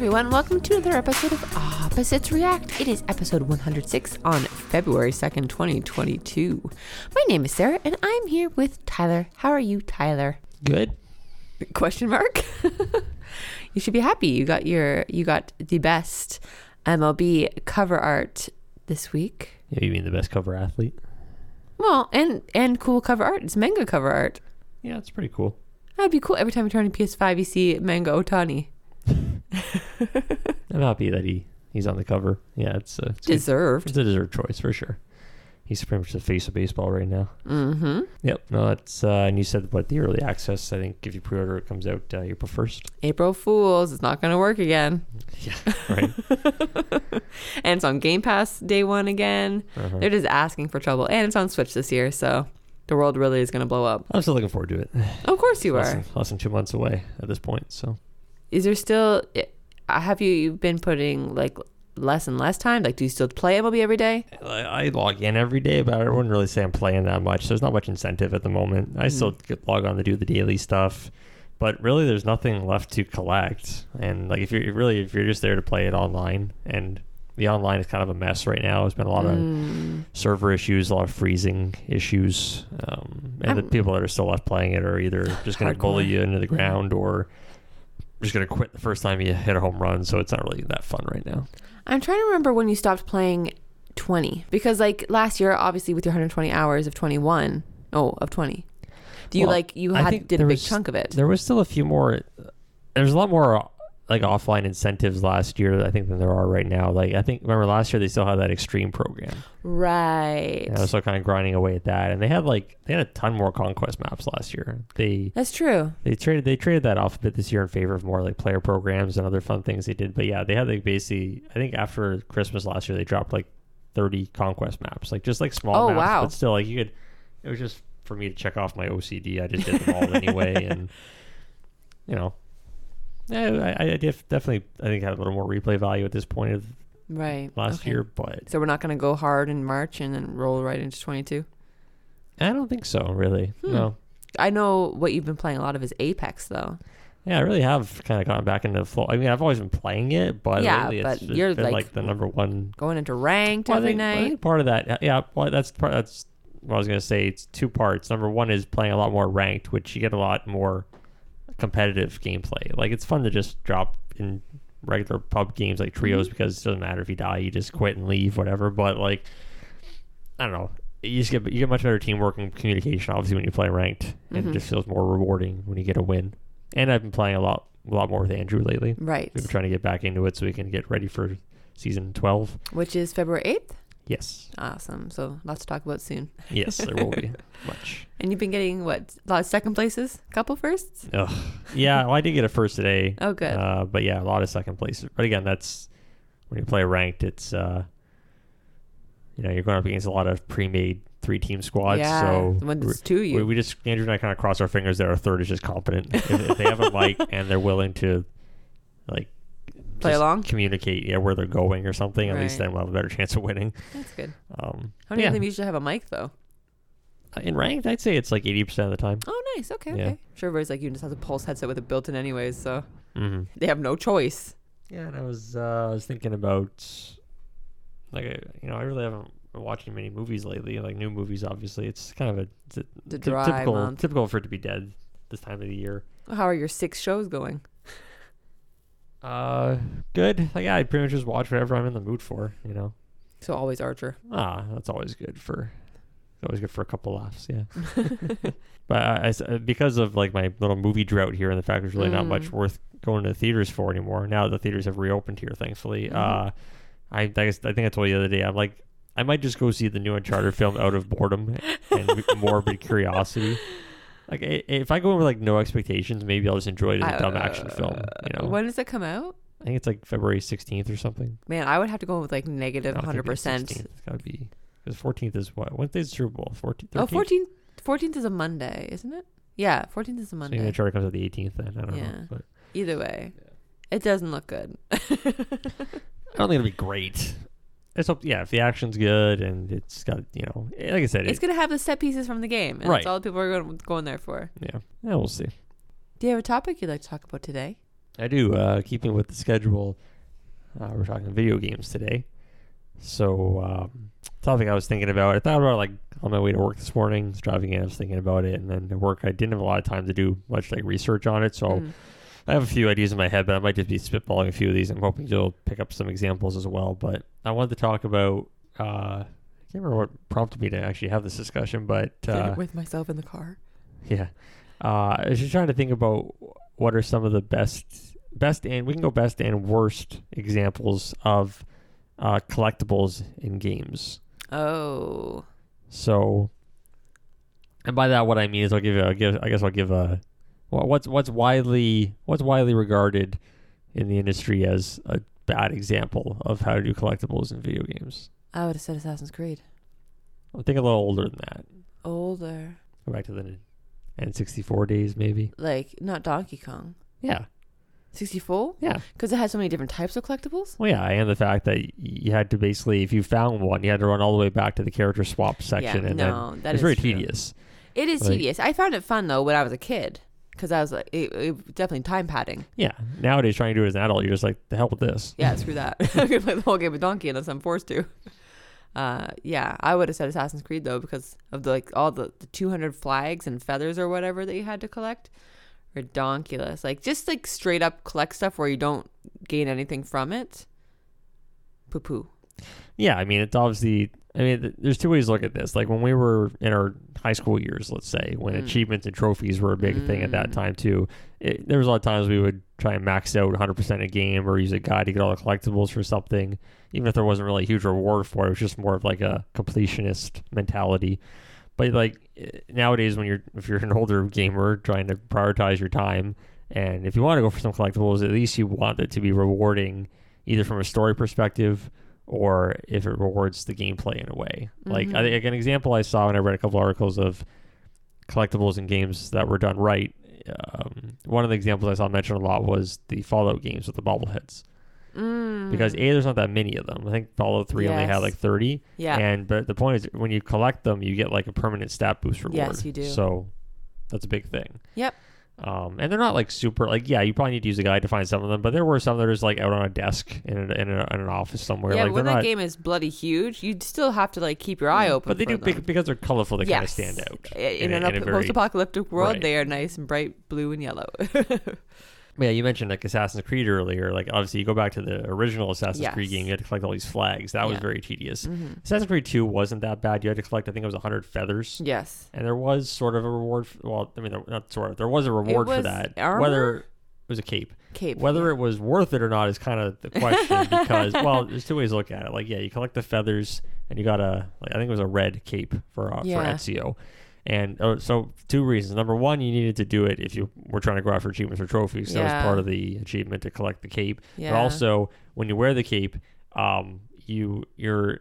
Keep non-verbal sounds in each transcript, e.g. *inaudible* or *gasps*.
everyone. Welcome to another episode of Opposites React. It is episode 106 on February 2nd, 2022. My name is Sarah, and I'm here with Tyler. How are you, Tyler? Good. Question mark. *laughs* you should be happy. You got your you got the best MLB cover art this week. Yeah, you mean the best cover athlete? Well, and and cool cover art. It's manga cover art. Yeah, it's pretty cool. That'd be cool. Every time you turn on PS5, you see manga Otani. I'm happy that he he's on the cover. Yeah, it's a, it's, good- Deserved. it's a deserved choice for sure. He's pretty much the face of baseball right now. Mm-hmm. Yep. No, that's uh, and you said what the early access. I think if you pre-order, it comes out uh, April first. April Fools. It's not going to work again. Yeah. Right. *laughs* And it's on Game Pass day one again. Uh-huh. They're just asking for trouble. And it's on Switch this year, so the world really is going to blow up. I'm still looking forward to it. Of course you less, are. than, less than two months away at this point. So Is there still? Have you been putting like less and less time? Like, do you still play MLB every day? I, I log in every day, but I wouldn't really say I'm playing that much. There's not much incentive at the moment. I still get log on to do the daily stuff, but really, there's nothing left to collect. And like, if you're really, if you're just there to play it online, and the online is kind of a mess right now. There's been a lot of Mm. server issues, a lot of freezing issues, um, and the I'm- people that are still left playing it are either just going to bully you into the ground or just going to quit the first time you hit a home run. So it's not really that fun right now. I'm trying to remember when you stopped playing 20 because like last year, obviously with your 120 hours of 21, oh, of 20. Do you Well, like you had did a big was- chunk of it? There was still a few more. There's a lot more like offline incentives last year, I think, than there are right now. Like I think remember last year they still had that extreme program. Right. And I was still kind of grinding away at that, and they had like they had a ton more conquest maps last year. They That's true. they traded they traded that off a bit this year in favor of more like player programs and other fun things they did. But yeah, they had like basically I think after Christmas last year they dropped like 30 conquest maps, like just like small Oh, maps, wow. but still like you could. It was just for me to check off my OCD. I just did them all *laughs* anyway, and you know, yeah, I, I def- definitely I think had a little more replay value at this point of Right. last Okay. year, but So we're not going to go hard in March and then roll right into 22. I don't think so. Really, Hmm. no. I know what you've been playing a lot of is Apex though. Yeah, I really have kind of gotten back into the flow. I mean, I've always been playing it, but Yeah, lately but it's, it's you're, like, like, the number one. Going into ranked Well, every think, night. part of that, yeah, well, that's part. That's what I was gonna say. It's two parts. Number one is playing a lot more ranked, which you get a lot more competitive gameplay. Like it's fun to just drop in regular pub games like trios Mm-hmm. because it doesn't matter if you die, you just quit and leave, whatever. But like, I don't know. You just get you get much better teamwork and communication, obviously, when you play ranked, and Mhm. it just feels more rewarding when you get a win. And I've been playing a lot, a lot more with Andrew lately. Right. We've been trying to get back into it so we can get ready for season twelve. Which is February 8th. Yes, Awesome. So lots to talk about soon. yes, there will be *laughs* much. And you've been getting what? A lot of second places? Couple firsts? Ugh. Yeah, well, I did get a first today. *laughs* Oh, good. Uh, but yeah, a lot of second places. But again, that's when you play ranked. It's uh, you know you're going up against a lot of pre-made three-team squads. yeah. So when it's two you. we, we just Andrew and I kind of cross our fingers that our third is just competent. if, if they have a *laughs* mic and they're willing to like Play along? communicate, yeah, where they're going or something. At least then we'll have a better chance of winning. That's good. Um, How many yeah. of them usually have a mic though? in ranked, I'd say it's like eighty percent of the time. Oh, nice. Okay, Yeah. okay. Sure, everybody's like, you just have a Pulse headset with it built in anyways, so Mm-hmm. they have no choice. Yeah, and I was uh, I was thinking about like uh, you know I really haven't been watching many movies lately, like new movies. Obviously, it's kind of a, it's a The ty- dry typical month. typical for it to be dead this time of the year. How are your six shows going? Uh, good. Like yeah, I pretty much just watch whatever I'm in the mood for. You know, So always Archer. ah, that's always good for. Always good for a couple laughs, yeah. *laughs* but I, uh, because of like my little movie drought here, and the fact there's really not much Mm. worth going to the theaters for anymore. Now the theaters have reopened here, thankfully. Mhm. Uh, I, I guess I think I told you the other day. I'm like, I might just go see the new Uncharted film out of boredom and morbid curiosity. Like, if I go in with like no expectations, maybe I'll just enjoy it as a dumb action film. You know, Uh, When does it come out? I think it's like February 16th or something. Man, I would have to go with like negative I don't think 100%. 16th. It's gotta be because 14th is what? Wednesday's Super Bowl. 14th. Oh, 14th, 14th is a Monday, isn't it? Yeah, 14th is a So maybe Monday. Uncharted comes out the 18th. Then I don't Yeah. know, but Either way, it doesn't look good. *laughs* I don't think it'll be great. It's up, yeah, if the action's good and it's got you know, like I said, it's it, going to have the set pieces from the game. And Right. That's all people are going, going there for. yeah, yeah, we'll see. Do you have a topic you'd like to talk about today? I do. Uh, keeping with the schedule, uh, we're talking video games today. So, um, topic I was thinking about, I thought about like on my way to work this morning, driving in, I was thinking about it, and then at work, I didn't have a lot of time to do much like research on it. So, Mm. I have a few ideas in my head, but I might just be spitballing a few of these. I'm hoping you'll pick up some examples as well. But I wanted to talk about. Uh, I can't remember what prompted me to actually have this discussion, but uh, with myself in the car. yeah, uh, I was just trying to think about what are some of the best, best and we can go best and worst examples of uh, collectibles in games. Oh. So, and by that, what I mean is, I'll give you, I'll give, I guess, I'll give a what's what's widely what's widely regarded in the industry as a bad example of how to do collectibles in video games. I would have said Assassin's Creed. I think a little older than that. Older. Go back to the N64 days, maybe. Like, not Donkey Kong. Yeah, 64? yeah. Because it had so many different types of collectibles? Well, yeah, and the fact that you had to basically, if you found one, you had to run all the way back to the character swap section, yeah, and no, then that it's is very true. tedious. It is Like- tedious. I found it fun, though, when I was a kid. Because I was like, it, it definitely time padding. Yeah, nowadays trying to do it as an adult, you're just like, the hell with this. Yeah, screw that. *laughs* I'm gonna play the whole game of Donkey unless I'm forced to. Uh, yeah, I would have said Assassin's Creed though because of the like all the, the 200 flags and feathers or whatever that you had to collect. Redonkulous, like just like straight up collect stuff where you don't gain anything from it. Poo poo. Yeah, I mean, it's obviously. I mean, th- there's two ways to look at this. Like when we were in our high school years, let's say, when Mm. achievements and trophies were a big thing at that Mm. time too. It, there was a lot of times we would try and max out 100% a game or use a guide to get all the collectibles for something, even if there wasn't really a huge reward for it. It was just more of like a completionist mentality. But like eh, nowadays, when you're if you're an older gamer trying to prioritize your time, and if you want to go for some collectibles, at least you want it to be rewarding, either from a story perspective or if it rewards the gameplay in a way. Like I Mhm. think an example I saw when I read a couple articles of collectibles in games that were done right. Um, one of the examples I saw mentioned a lot was the Fallout games with the bobbleheads Mm. because a there's not that many of them. I think Fallout Three only had like thirty. yeah, And but the point is, when you collect them, you get like a permanent stat boost reward. Yes, you do. So that's a big thing. Yep. Um, and they're not like super like yeah, you probably need to use a guide to find some of them, but there were some that are just like out on a desk in, a, in, a, in an office somewhere. yeah. like when that not, game is bloody huge, you'd still have to like keep your eye open. but they do them. because they're colorful. They kind of stand out In, a- an in a ap- very- post-apocalyptic world, Right. they are nice and bright blue and yellow. *laughs* Yeah, you mentioned like Assassin's Creed earlier. Like obviously, you go back to the original Assassin's Creed game, you had to collect all these flags. That was very tedious. Mhm. Assassin's Creed Two wasn't that bad. You had to collect, I think it was hundred feathers, Yes. and there was sort of a reward. For, well, I mean, not sort of. There was a reward for was that. armor? Whether it was a cape, Cape. whether yeah. it was worth it or not is kind of the *laughs* question. because well, there's two ways to look at it. Like yeah, you collect the feathers, and you got a like I think it was a red cape for uh, Yeah. for Ezio. And uh, so, two reasons. Number one, you needed to do it if you were trying to go after achievements or trophies. That was part of the achievement to collect the cape. yeah. But also, when you wear the cape, um, you your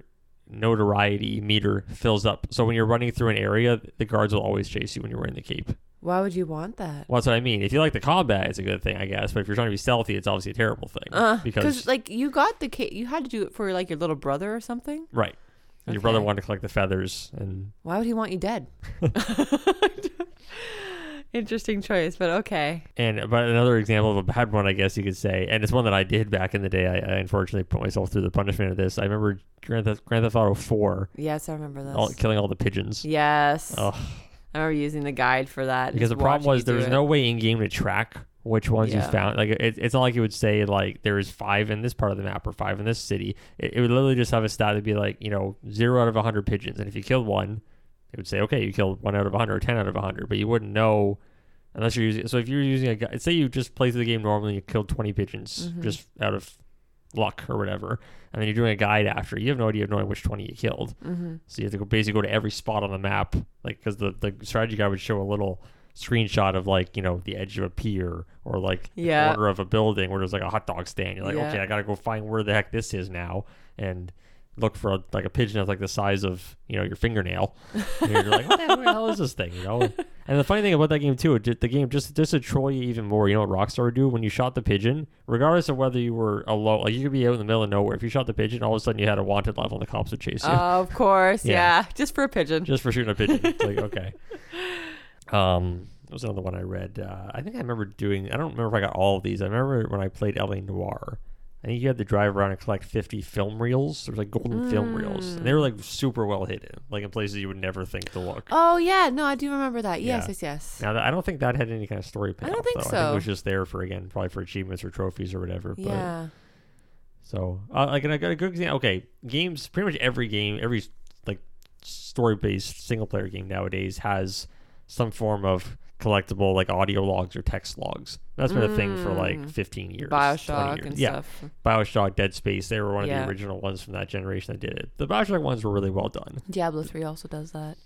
notoriety meter fills up. So when you're running through an area, the guards will always chase you when you're wearing the cape. Why would you want that? Well, that's what I mean. If you like the combat, it's a good thing, I guess. But if you're trying to be stealthy, it's obviously a terrible thing. Uh, because like you got the cape, you had to do it for like your little brother or something. right, Your brother wanted to collect the feathers, and Why would he want you dead? *laughs* Interesting choice, but okay. and but another example of a bad one, I guess you could say, and it's one that I did back in the day. I, I unfortunately put myself through the punishment of this. I remember Grand Theft, Grand Theft Auto Four, Yes, I remember this. all, killing all the pigeons. yes, Ugh. I remember using the guide for that. because the problem was there was it. no way in game to track which ones you found. Like it, it's not like it would say like there is five in this part of the map or five in this city. It, it would literally just have a stat that'd be like you know zero out of a hundred pigeons, and if you killed one, it would say okay you killed one out of a hundred or ten out of a hundred, but you wouldn't know unless you're using. So if you're using a say you just play through the game normally, and you killed twenty pigeons Mhm. just out of luck or whatever, and then you're doing a guide after. You have no idea of knowing which twenty you killed. hmm So you have to go basically go to every spot on the map, like because the the strategy guide would show a little screenshot of like you know the edge of a pier or like the corner of a building where there's like a hot dog stand. You're like, Yeah. okay, I gotta go find where the heck this is now and look for a, like a pigeon that's like the size of you know your fingernail. *laughs* And you're like, what the hell- where the hell is this thing? You know. And the funny thing about that game too, the game just just to troll you even more. You know what Rockstar would do when you shot the pigeon, regardless of whether you were alone, like you could be out in the middle of nowhere. If you shot the pigeon, all of a sudden you had a wanted level, and the cops would chase you oh, of course, Yeah. yeah. just for a pigeon. just for shooting a pigeon. It's like *laughs* okay. Um, That was another one I read. Uh, I think I remember doing. I don't remember if I got all of these. I remember when I played L.A. Noire. I think you had to drive around and collect 50 film reels. There was like golden film reels, and they were like super well hidden, like in places you would never think to look. Oh yeah, no, I do remember that. Yes, Yeah. yes, yes. Now, I don't think that had any kind of story I payoff. don't think though. I think so. it was just there for again, probably for achievements or trophies or whatever. But Yeah. so, uh, like, and I got a good example. Okay, games. Pretty much every game, every like story-based single-player game nowadays has some form of collectible, like audio logs or text logs. That's been a thing for like Mm. 15 years, Bioshock years. and yeah. stuff. Bioshock, Dead Space. They were one of Yeah. the original ones from that generation that did it. The Bioshock ones were really well done. Diablo three also does that.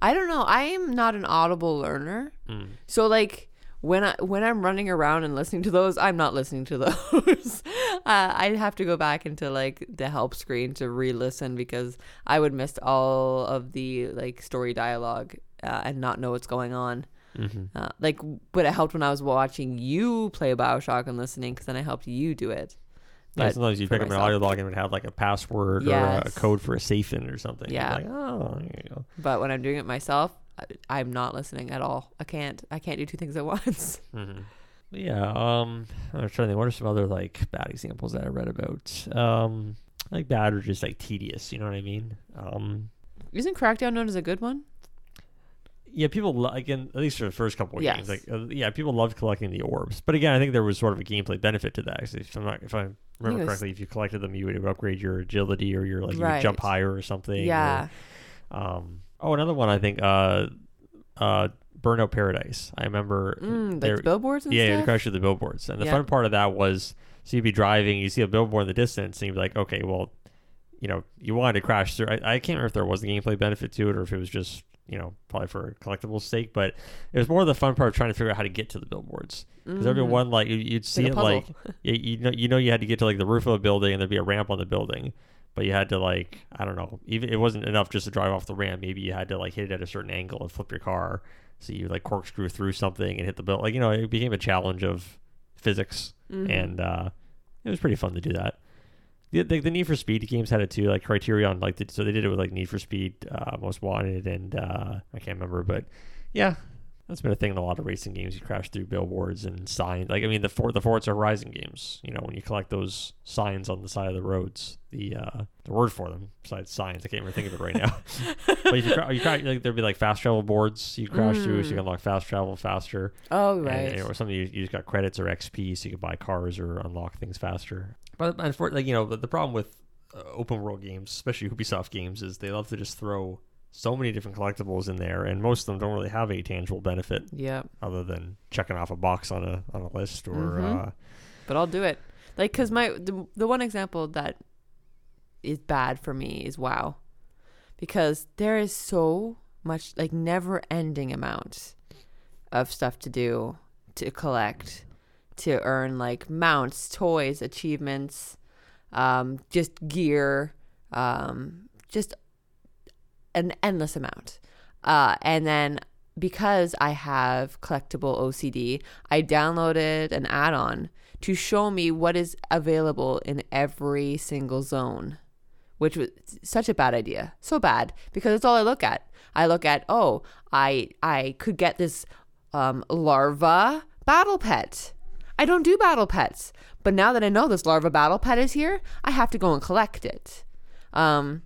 I don't know. I am not an audible learner, Mm. so like when I when I'm running around and listening to those, I'm not listening to *laughs* those. uh, I'd have to go back into like the help screen to re-listen because I would miss all of the like story dialogue uh, and not know what's going on. hmm Uh, like, but it helped when I was watching you play Bioshock and listening because then I helped you do it. Yeah, sometimes you pick up an audio log and it would have like a password or a, code for a safe in or something. Yeah. like, oh, there you go. But when I'm doing it myself, I, I'm not listening at all. I can't. I can't do two things at *laughs* once. hmm Yeah. Um, I'm trying to think. What are some other like bad examples that I read about? Um, like bad or just like tedious. You know what I mean? Um, Isn't Crackdown known as a good one? Yeah, people lo- again, at least for the first couple of Yes. games, like uh, yeah, people loved collecting the orbs. But again, I think there was sort of a gameplay benefit to that. If I'm not, if I remember was- correctly, if you collected them, you would upgrade your agility or your like you would jump higher or something. or- Yeah. Um, oh, another one I think. Uh, uh, Burnout Paradise. I remember. Mm, there- the billboards and yeah, you stuff. crash through the billboards, and the Yeah. fun part of that was so you'd be driving, you see a billboard in the distance, and you'd be like, okay, well, you know, you wanted to crash through. I, I can't remember if there was a gameplay benefit to it or if it was just you know probably for collectible sake, but it was more the fun part of trying to figure out how to get to the billboards because there'd be Mm. one like you- you'd see a it like *laughs* you, you know you know you had to get to like the roof of a building and there'd be a ramp on the building but you had to like i don't know even it wasn't enough just to drive off the ramp maybe you had to like hit it at a certain angle and flip your car so you like corkscrew through something and hit the bill like you know it became a challenge of physics Mhm. and uh it was pretty fun to do that the, the, the Need for Speed games had it too, like Criterion, like did, so they did it with like Need for Speed, uh, Most Wanted, and uh, I can't remember, but yeah, that's been a thing in a lot of racing games. You crash through billboards and signs. Like I mean, the for the Forza Horizon games. You know, when you collect those signs on the side of the roads, the uh, the word for them besides signs, I can't even think of it right now. *laughs* but if you, cra- you cra- like there'd be like fast travel boards you crash through, so you can unlock fast travel faster. oh And- right. or something you, you just got credits or XP, so you can buy cars or unlock things faster. But unfortunately, like you know, the, the problem with uh, open world games, especially Ubisoft games, is they love to just throw so many different collectibles in there, and most of them don't really have a tangible benefit yeah. other than checking off a box on a on a list or. Mhm. Uh, But I'll do it. Like, cause my the, the one example that is bad for me is WoW, because there is so much like never ending amount of stuff to do to collect to earn like mounts, toys, achievements, um, just gear, um, just an endless amount. Uh, and then because I have collectible OCD, I downloaded an add on to show me what is available in every single zone, which was such a bad idea. So bad because it's all I look at. I look at, oh, I I could get this um, larva battle pet. I don't do battle pets, but now that I know this larva battle pet is here, I have to go and collect it. Um,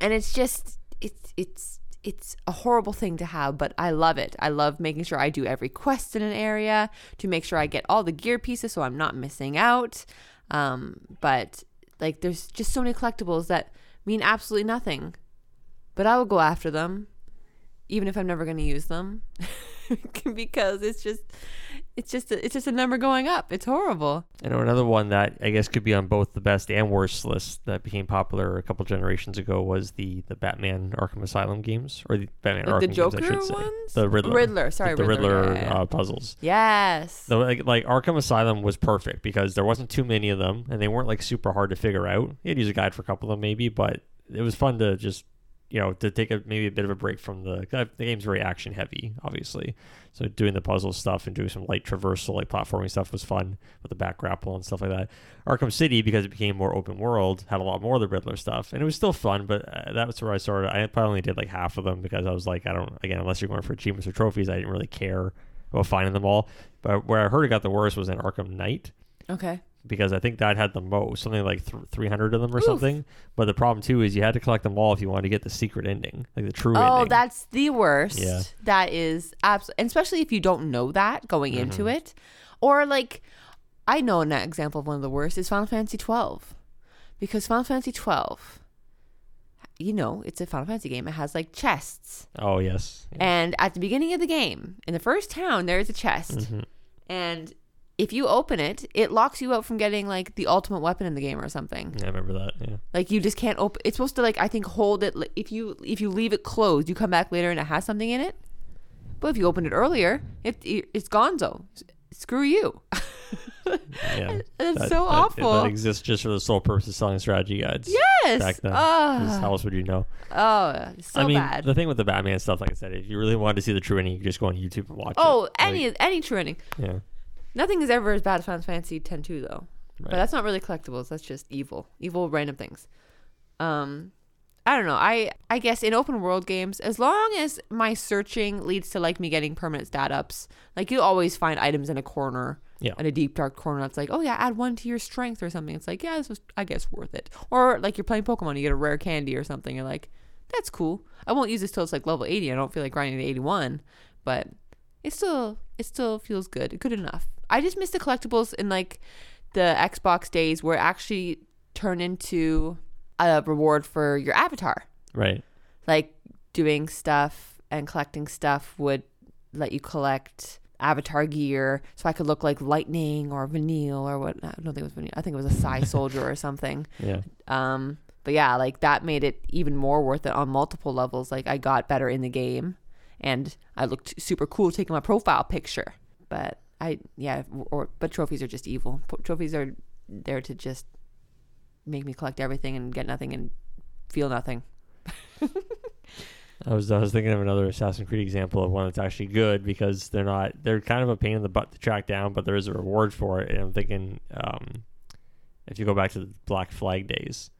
and it's just it's it's it's a horrible thing to have, but I love it. I love making sure I do every quest in an area to make sure I get all the gear pieces so I'm not missing out. Um, but like there's just so many collectibles that mean absolutely nothing. But I will go after them even if I'm never going to use them *laughs* because it's just it's just a, it's just a number going up. It's horrible. I know another one that I guess could be on both the best and worst list that became popular a couple generations ago was the the Batman Arkham Asylum games or the Batman Like Arkham the games, Joker I should say. ones? The Riddler. Riddler, sorry, the Riddler, Riddler, yeah. Uh, puzzles. Yes. So like, like Arkham Asylum was perfect because there wasn't too many of them and they weren't like super hard to figure out. You had to use a guide for a couple of them maybe, but it was fun to just you know, to take a maybe a bit of a break from the the game's very action heavy, obviously. So doing the puzzle stuff and doing some light traversal, like platforming stuff, was fun with the back grapple and stuff like that. Arkham City, because it became more open world, had a lot more of the Riddler stuff, and it was still fun. But uh, that was where I started. I probably only did like half of them because I was like, I don't. Again, unless you're going for achievements or trophies, I didn't really care about finding them all. But where I heard it got the worst was in Arkham Knight Okay. Because I think that had the most, something like th- 300 of them or Oof. something. But the problem too is you had to collect them all if you wanted to get the secret ending, like the true ending. Oh, ending. that's the worst. Yeah. That is absolutely, especially if you don't know that going into Mhm. it, or like, I know an example of one of the worst is Final Fantasy twelve, because Final Fantasy twelve, you know, it's a Final Fantasy game. It has like chests, oh yes, yeah. and at the beginning of the game, in the first town, there is a chest, Mhm. and if you open it, it locks you out from getting like the ultimate weapon in the game or something. Yeah, I remember that. Yeah, Like you just can't open. It's supposed to like I think hold it. If you if you leave it closed, you come back later and it has something in it. But if you open it earlier, it, it it's gonzo. Screw you. *laughs* yeah. *laughs* It's That- so that- awful. That exists just for the sole purpose of selling strategy guides. yes. back then, Ah. How else would you know? oh, so I mean, bad. the thing with the Batman stuff, like I said, if you really wanted to see the true ending, you could just go on YouTube and watch oh, it. any Like, any true ending. yeah, Nothing is ever as bad as Final Fantasy 10 2 though. right. But that's not really collectibles. That's just evil, evil random things. Um, I don't know. I I guess in open world games, as long as my searching leads to like me getting permanent stat ups, like you always find items in a corner, Yeah. in a deep dark corner. That's like, oh yeah, add one to your strength or something. It's like, yeah, this was I guess worth it. Or like you're playing Pokemon, you get a rare candy or something. You're like, that's cool. I won't use this till it's like level 80. I don't feel like grinding to 81, but it still it still feels good, good enough. I just miss the collectibles in like the Xbox days where it actually turned into a reward for your avatar. right. Like doing stuff and collecting stuff would let you collect avatar gear so I could look like lightning or Vanille or what I don't think it was Vanille. I think it was a Psy *laughs* soldier or something. Yeah, Um, but yeah, like that made it even more worth it on multiple levels. Like I got better in the game, and I looked super cool taking my profile picture. But I, yeah, or but trophies are just evil. Po- Trophies are there to just make me collect everything and get nothing and feel nothing. I was I was thinking of another Assassin's Creed example of one that's actually good because they're not they're kind of a pain in the butt to track down, but there is a reward for it. And I'm thinking, um, if you go back to the Black Flag days,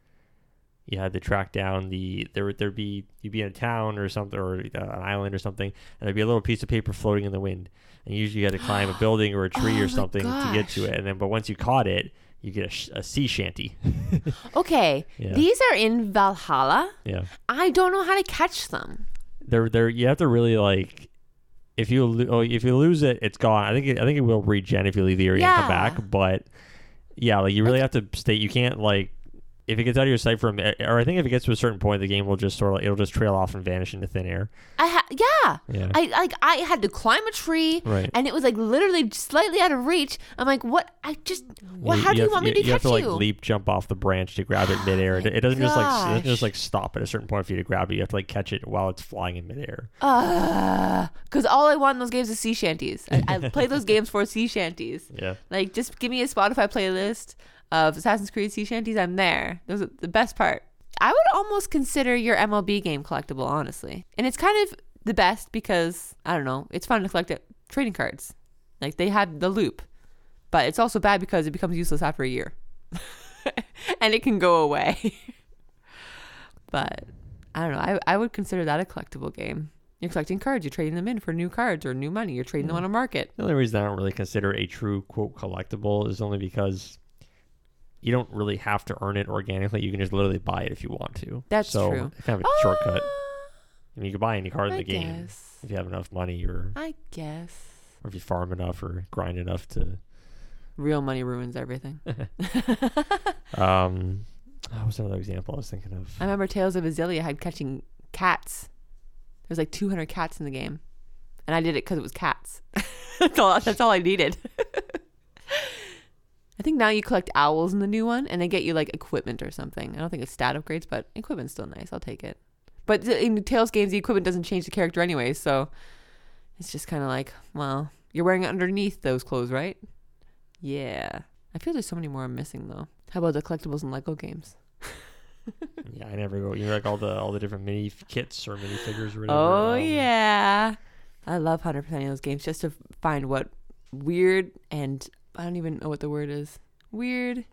you had to track down the there would there'd be you'd be in a town or something or uh, an island or something, and there'd be a little piece of paper floating in the wind, and usually you had to climb a *gasps* building or a tree Oh or something to get to it, and then but once you caught it, you get a, sh- a sea shanty. *laughs* Okay, Yeah. these are in Valhalla. yeah. I don't know how to catch them. they're they're you have to really like if you lo- oh, if you lose it, it's gone. I think it, I think it will regen if you leave the area and come back. But yeah, like you really have to stay. You can't like if it gets out of your sight from, or I think if it gets to a certain point, the game will just sort of it'll just trail off and vanish into thin air. I ha- yeah. Yeah, I like I had to climb a tree right. and it was like literally slightly out of reach. I'm like, what? I just, well, how do you want me to you catch have to like leap, jump off the branch to grab it midair. Oh it, it doesn't just like it doesn't just like stop at a certain point for you to grab it. You have to like catch it while it's flying in midair. Because all I want in those games is sea shanties. I, I play those *laughs* games for sea shanties. Yeah, Like, just give me a Spotify playlist of Assassin's Creed sea shanties. I'm there. Those are the best part. I would almost consider your MLB game collectible, honestly. And it's kind of the best because, I don't know, it's fun to collect it, trading cards. Like, they had the loop. But it's also bad because it becomes useless after a year. *laughs* and it can go away. *laughs* but I don't know. I, I would consider that a collectible game. You're collecting cards, you're trading them in for new cards or new money, you're trading them hmm. on a market. The only reason I don't really consider a true quote collectible is only because you don't really have to earn it organically. You can just literally buy it if you want to. That's so true. Kind of a shortcut. Ah, I mean, you can buy any card in the game guess. if you have enough money, or I guess. or if you farm enough or grind enough to. Real money ruins everything. *laughs* *laughs* Um, what was another example I was thinking of? I remember Tales of Xillia had catching cats. There's like 200 cats in the game, and I did it because it was cats. *laughs* that's all. That's all I needed. I think now you collect owls in the new one, and they get you like equipment or something. I don't think it's stat upgrades, but equipment's still nice. I'll take it. But in Tales games, the equipment doesn't change the character anyway, so it's just kind of like, well, you're wearing it underneath those clothes, right? Yeah. I feel there's so many more I'm missing though. How about the collectibles in Lego games? *laughs* yeah, I never go. You know, like all the all the different mini kits or mini figures or whatever. Oh um, yeah, I love hundred percent of those games just to find what weird and I don't even know what the word is. Weird,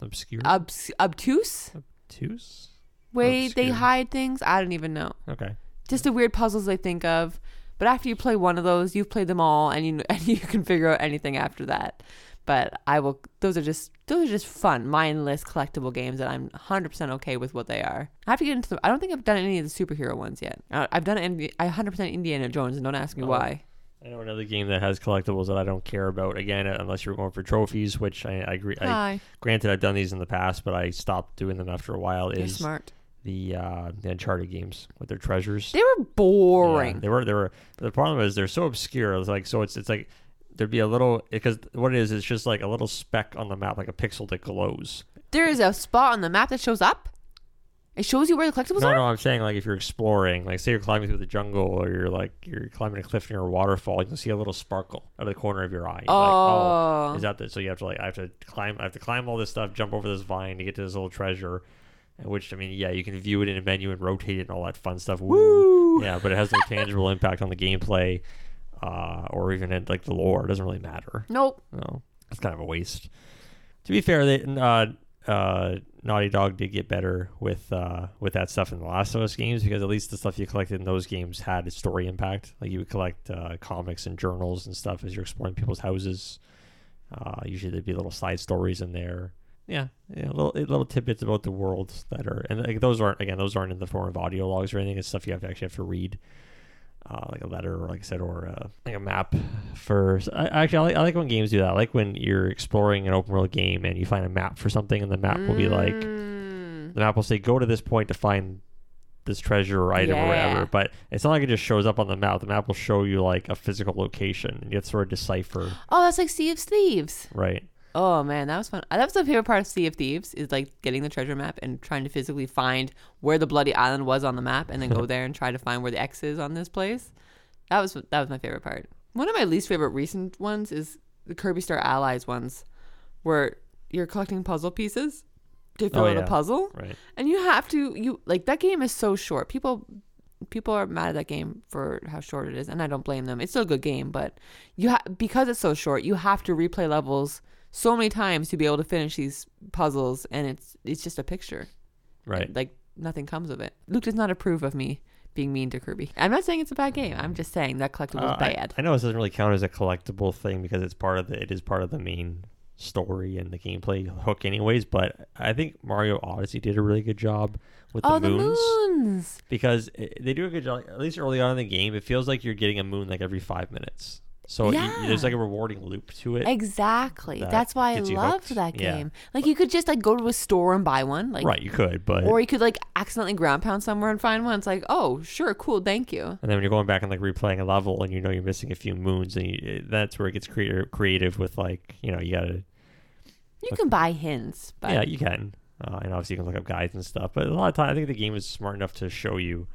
obscure, obs- obtuse obtuse. way they hide things. I don't even know. Okay. Just the weird puzzles they think of. But after you play one of those, you've played them all, and you *laughs* and you can figure out anything after that. But I will. Those are just those are just fun, mindless, collectible games that I'm 100% okay with what they are. I have to get into. The, I don't think I've done any of the superhero ones yet. I've done Indi- I 100% Indiana Jones, and don't ask me Oh. why. I know another game that has collectibles that I don't care about. Again, unless you're going for trophies, which I, I agree. I, Hi, granted, I've done these in the past, but I stopped doing them after a while. you're Is smart. the uh, the Uncharted games with their treasures? They were boring. Yeah, they were. They were. The problem is they're so obscure. It's like so. It's it's like there'd be a little because what it is is just like a little speck on the map, like a pixel that glows. there is a spot on the map that shows up. It shows you where the collectibles No, are. no, I'm saying like if you're exploring, like say you're climbing through the jungle or you're like you're climbing a cliff near a waterfall, you can see a little sparkle out of the corner of your eye. You're like, Oh, is that the, so you have to like I have to climb I have to climb all this stuff, jump over this vine to get to this little treasure. Which I mean, yeah, you can view it in a menu and rotate it and all that fun stuff. woo! Yeah, but it has no tangible impact on the gameplay, uh, or even in, like the lore. It doesn't really matter. Nope. No, it's kind of a waste. To be fair, they, uh, uh, Naughty Dog did get better with uh, with that stuff in the Last of Us games because at least the stuff you collected in those games had a story impact. Like you would collect uh, comics and journals and stuff as you're exploring people's houses. Uh, usually there'd be little side stories in there. Yeah, yeah, little little tidbits about the world that are and like those aren't again those aren't in the form of audio logs or anything. It's stuff you have to actually have to read uh, like a letter or like I said, or uh, like a map for. I, actually, I like, I like when games do that. I like when you're exploring an open world game and you find a map for something, and the map will be like Mm. the map will say go to this point to find this treasure or item or whatever. But it's not like it just shows up on the map. The map will show you like a physical location, and you have to sort of decipher. Oh, that's like Sea of Thieves. Right. Oh man, that was fun. That was my favorite part of Sea of Thieves is like getting the treasure map and trying to physically find where the bloody island was on the map, and then go *laughs* there and try to find where the X is on this place. That was that was my favorite part. One of my least favorite recent ones is the Kirby Star Allies ones, where you're collecting puzzle pieces to fill Oh, out a puzzle, Right. and you have to you like that game is so short. People people are mad at that game for how short it is, and I don't blame them. It's still a good game, but you ha- because it's so short, you have to replay levels so many times to be able to finish these puzzles, and it's it's just a picture. Right. Like nothing comes of it. Luke does not approve of me being mean to Kirby. I'm not saying it's a bad game. I'm just saying that collectible Uh, is I- bad. I, know this doesn't really count as a collectible thing because it's part of the it is part of the main story and the gameplay hook anyways but i think mario odyssey did a really good job with oh, the the moons moons. because it, they do a good job at least early on in the game it feels like you're getting a moon like every five minutes so Yeah. there's like a rewarding loop to it Exactly. that That's why I loved hooked. that Yeah. game. Like you could just like go to a store and buy one. Like right you could but or you could like accidentally ground pound somewhere and find one. It's like, oh, sure, cool, thank you. and then when you're going back and like replaying a level and you know you're missing a few moons and you, that's where it gets crea- creative with like you know you gotta You can buy hints, but yeah you can uh, and obviously you can look up guides and stuff but a lot of time i think the game is smart enough to show you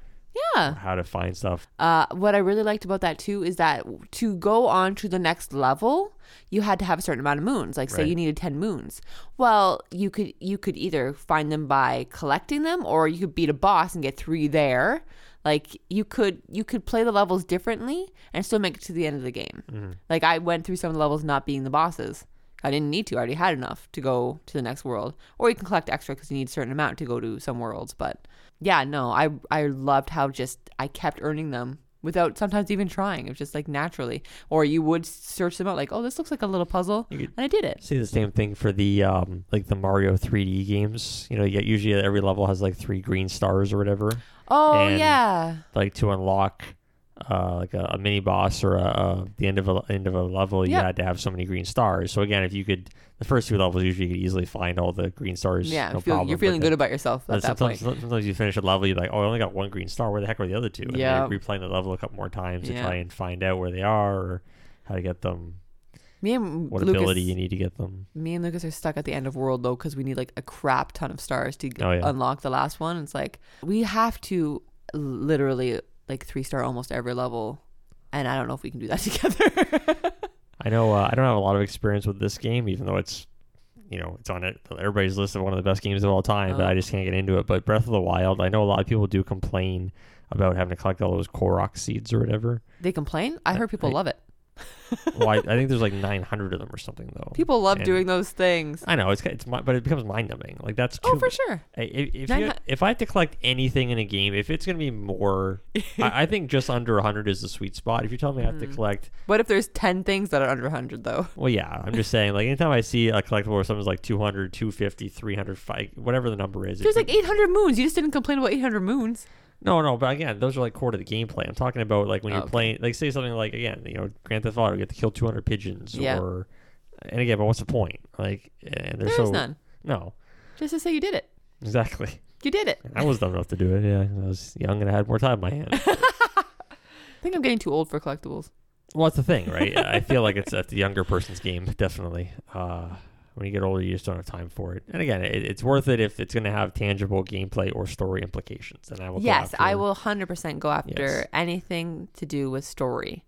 yeah. how to find stuff Uh, what I really liked about that too is that to go on to the next level, you had to have a certain amount of moons. Like, say Right. you needed ten moons. Well, you could you could either find them by collecting them, or you could beat a boss and get three there. Like you could you could play the levels differently and still make it to the end of the game. Mm-hmm. Like I went through some of the levels not being the bosses. I didn't need to. I already had enough to go to the next world. Or you can collect extra because you need a certain amount to go to some worlds. But yeah, no, I I loved how just I kept earning them without sometimes even trying. It was just like naturally. Or you would search them out like, oh, this looks like a little puzzle, and I did it. say the same thing for the um like the mario 3d games you know you get usually every level has like three green stars or whatever Oh And- yeah, like to unlock uh, like a, a mini boss or a, a the end of a end of a level, you Yeah. had to have so many green stars. So again, if you could, the first two levels usually you could easily find all the green stars. yeah. no feel, problem. you're feeling then- good about yourself at that sometimes, point. sometimes you finish a level, you're like, oh, I only got one green star. Where the heck are the other two? And Yeah. you're replaying the level a couple more times to try and find out where they are or how to get them, Me and what Lucas, ability you need to get them. me and Lucas are stuck at the end of world though because we need like a crap ton of stars to Oh, yeah. unlock the last one. It's like we have to literally like three star almost every level, and I don't know if we can do that *laughs* together. I know uh, I don't have a lot of experience with this game, even though it's you know, it's on it. Everybody's list of one of the best games of all time, but Oh. I just can't get into it. But Breath of the Wild, I know a lot of people do complain about having to collect all those Korok seeds or whatever. They complain. I heard people I- love it. Well, I, I think there's like 900 of them or something though. People love And- doing those things. I know it's it's mi- but it becomes mind numbing. Like that's too. Oh, for sure. If you, if I have to collect anything in a game, if it's gonna be more, I, I think just under 100 is the sweet spot. If you tell me I have to Mm. collect, What if there's 10 things that are under 100 though? well, yeah, I'm just saying. Like anytime I see a collectible where something's like 200, 250, 300, fi- whatever the number is. There's like 800 moons. You just didn't complain about 800 moons. No, no, but again, those are like core to the gameplay. I'm talking about like when you're Okay. playing, like say something like again, you know, Grand Theft Auto, you get to kill 200 pigeons, Yeah. or and again, but what's the point? Like, and There's so none. no, Just to say you did it. exactly. You did it. I was dumb enough to do it. Yeah, I was young and I had more time in my hands. *laughs* I think I'm getting too old for collectibles. Well, that's the thing, right? I feel like it's a the younger person's game, definitely. Uh, when you get older, you just don't have time for it. And again, it, it's worth it if it's going to have tangible gameplay or story implications. And I will. go Yes, I will 100% go after Yes. anything to do with story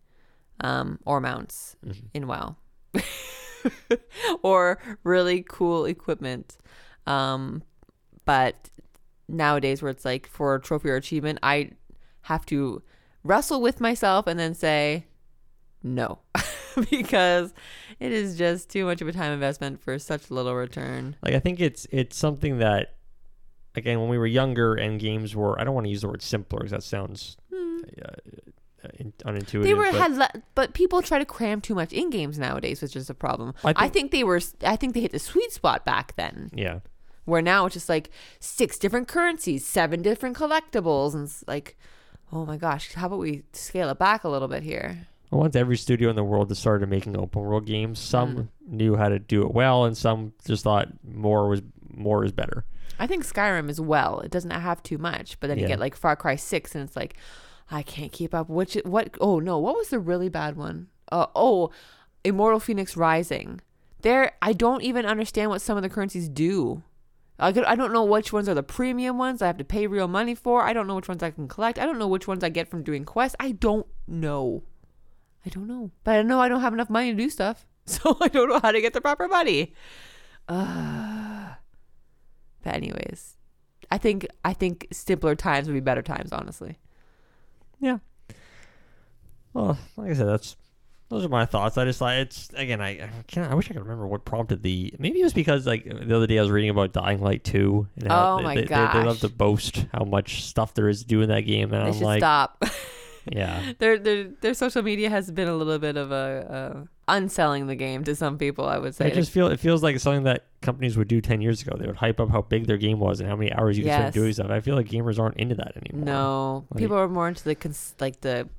um, or mounts Mhm. in WoW. *laughs* or really cool equipment. Um, but nowadays, where it's like for a trophy or achievement, I have to wrestle with myself and then say no *laughs* *laughs* because it is just too much of a time investment for such little return. Like I think it's it's something that, again, when we were younger and games were, I don't want to use the word simpler because that sounds Hmm. uh, uh, in- unintuitive. They were but had, le- but people try to cram too much in games nowadays, which is a problem. I I think- think, they were. I think they hit the sweet spot back then, yeah, where now it's just like six different currencies, seven different collectibles, and it's like, oh my gosh, how about we scale it back a little bit here? Well, once every studio in the world that started making open world games, some Mm. knew how to do it well, and some just thought more was more is better. I think Skyrim as well. It doesn't have too much, but then you get like Far Cry Six, and it's like, I can't keep up. Which what? Oh no, what was the really bad one? Uh, oh, Immortal Fenyx Rising. There, I don't even understand what some of the currencies do. I, could, I don't know which ones are the premium ones I have to pay real money for. I don't know which ones I can collect. I don't know which ones I get from doing quests. I don't know. I don't know. But I know I don't have enough money to do stuff. *laughs* So I don't know how to get the proper money. Uh, *sighs* but anyways, I think I think simpler times would be better times, honestly. Yeah. Well, like I said, that's those are my thoughts. I just like it's again. I I can't. I wish I could remember what prompted the. Maybe it was because like the other day I was reading about Dying Light two. And how Oh they, my they, they, they love to boast how much stuff there is to do in that game, and They I'm like, stop. *laughs* yeah, *laughs* their their their social media has been a little bit of a uh, unselling the game to some people. I would say. I just feel it feels like something that companies would do ten years ago. They would hype up how big their game was and how many hours you could spend doing stuff. I feel like gamers aren't into that anymore. no, Like- people are more into the cons- like the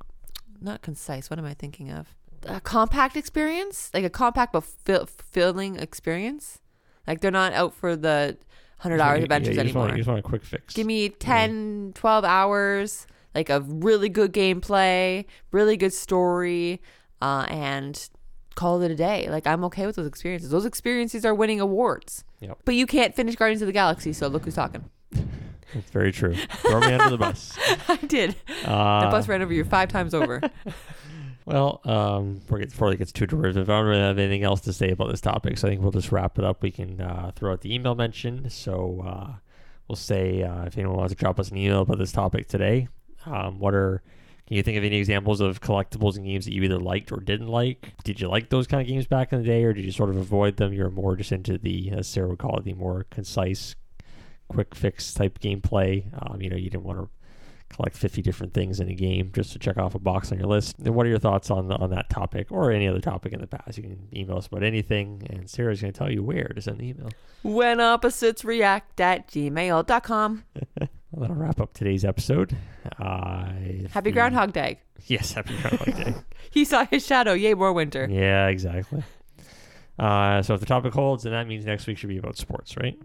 not concise. What am I thinking of? A compact experience, like a compact but fill- filling experience. Like they're not out for the hundred hours Yeah, adventures you anymore. Want, you just want a quick fix. Give me 10, 12 hours, like a really good gameplay, really good story, uh, and call it a day. Like I'm okay with those experiences. Those experiences are winning awards. Yep. But you can't finish Guardians of the Galaxy, so look who's talking. It's very true. Throw me under the bus. *laughs* I did. Uh, the bus ran over you five times over. *laughs* Well, um, before it, before it gets too derivative, I don't really have anything else to say about this topic, so I think we'll just wrap it up. We can uh, throw out the email mention. So uh, we'll say uh, if anyone wants to drop us an email about this topic today, um, what are can you think of any examples of collectibles and games that you either liked or didn't like? Did you like those kind of games back in the day, or did you sort of avoid them? You're more just into the, as Sarah would call it, the more concise, quick fix type gameplay. Um, you know, you didn't want to collect 50 different things in a game just to check off a box on your list. And what are your thoughts on on that topic or any other topic in the past? You can email us about anything, and Sarah's going to tell you where to send the email. when opposites react at gmail.com. *laughs* That'll wrap up today's episode. Uh, Happy Groundhog Day. Yes, happy Groundhog Day. *laughs* He saw his shadow. Yay, more winter. yeah, exactly. Uh, so if the topic holds, then that means next week should be about sports, right?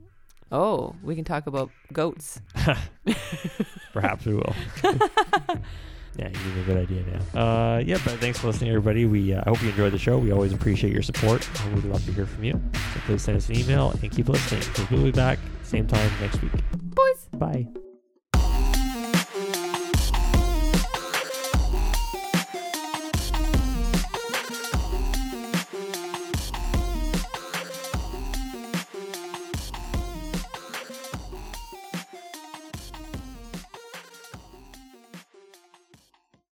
Oh, we can talk about goats. *laughs* Perhaps we will. *laughs* yeah, you give me a good idea now. Uh, yeah, but thanks for listening, everybody. We uh, hope you enjoyed the show. We always appreciate your support, and we'd love to hear from you. So please send us an email and keep listening because we'll be back same time next week. Boys. Bye.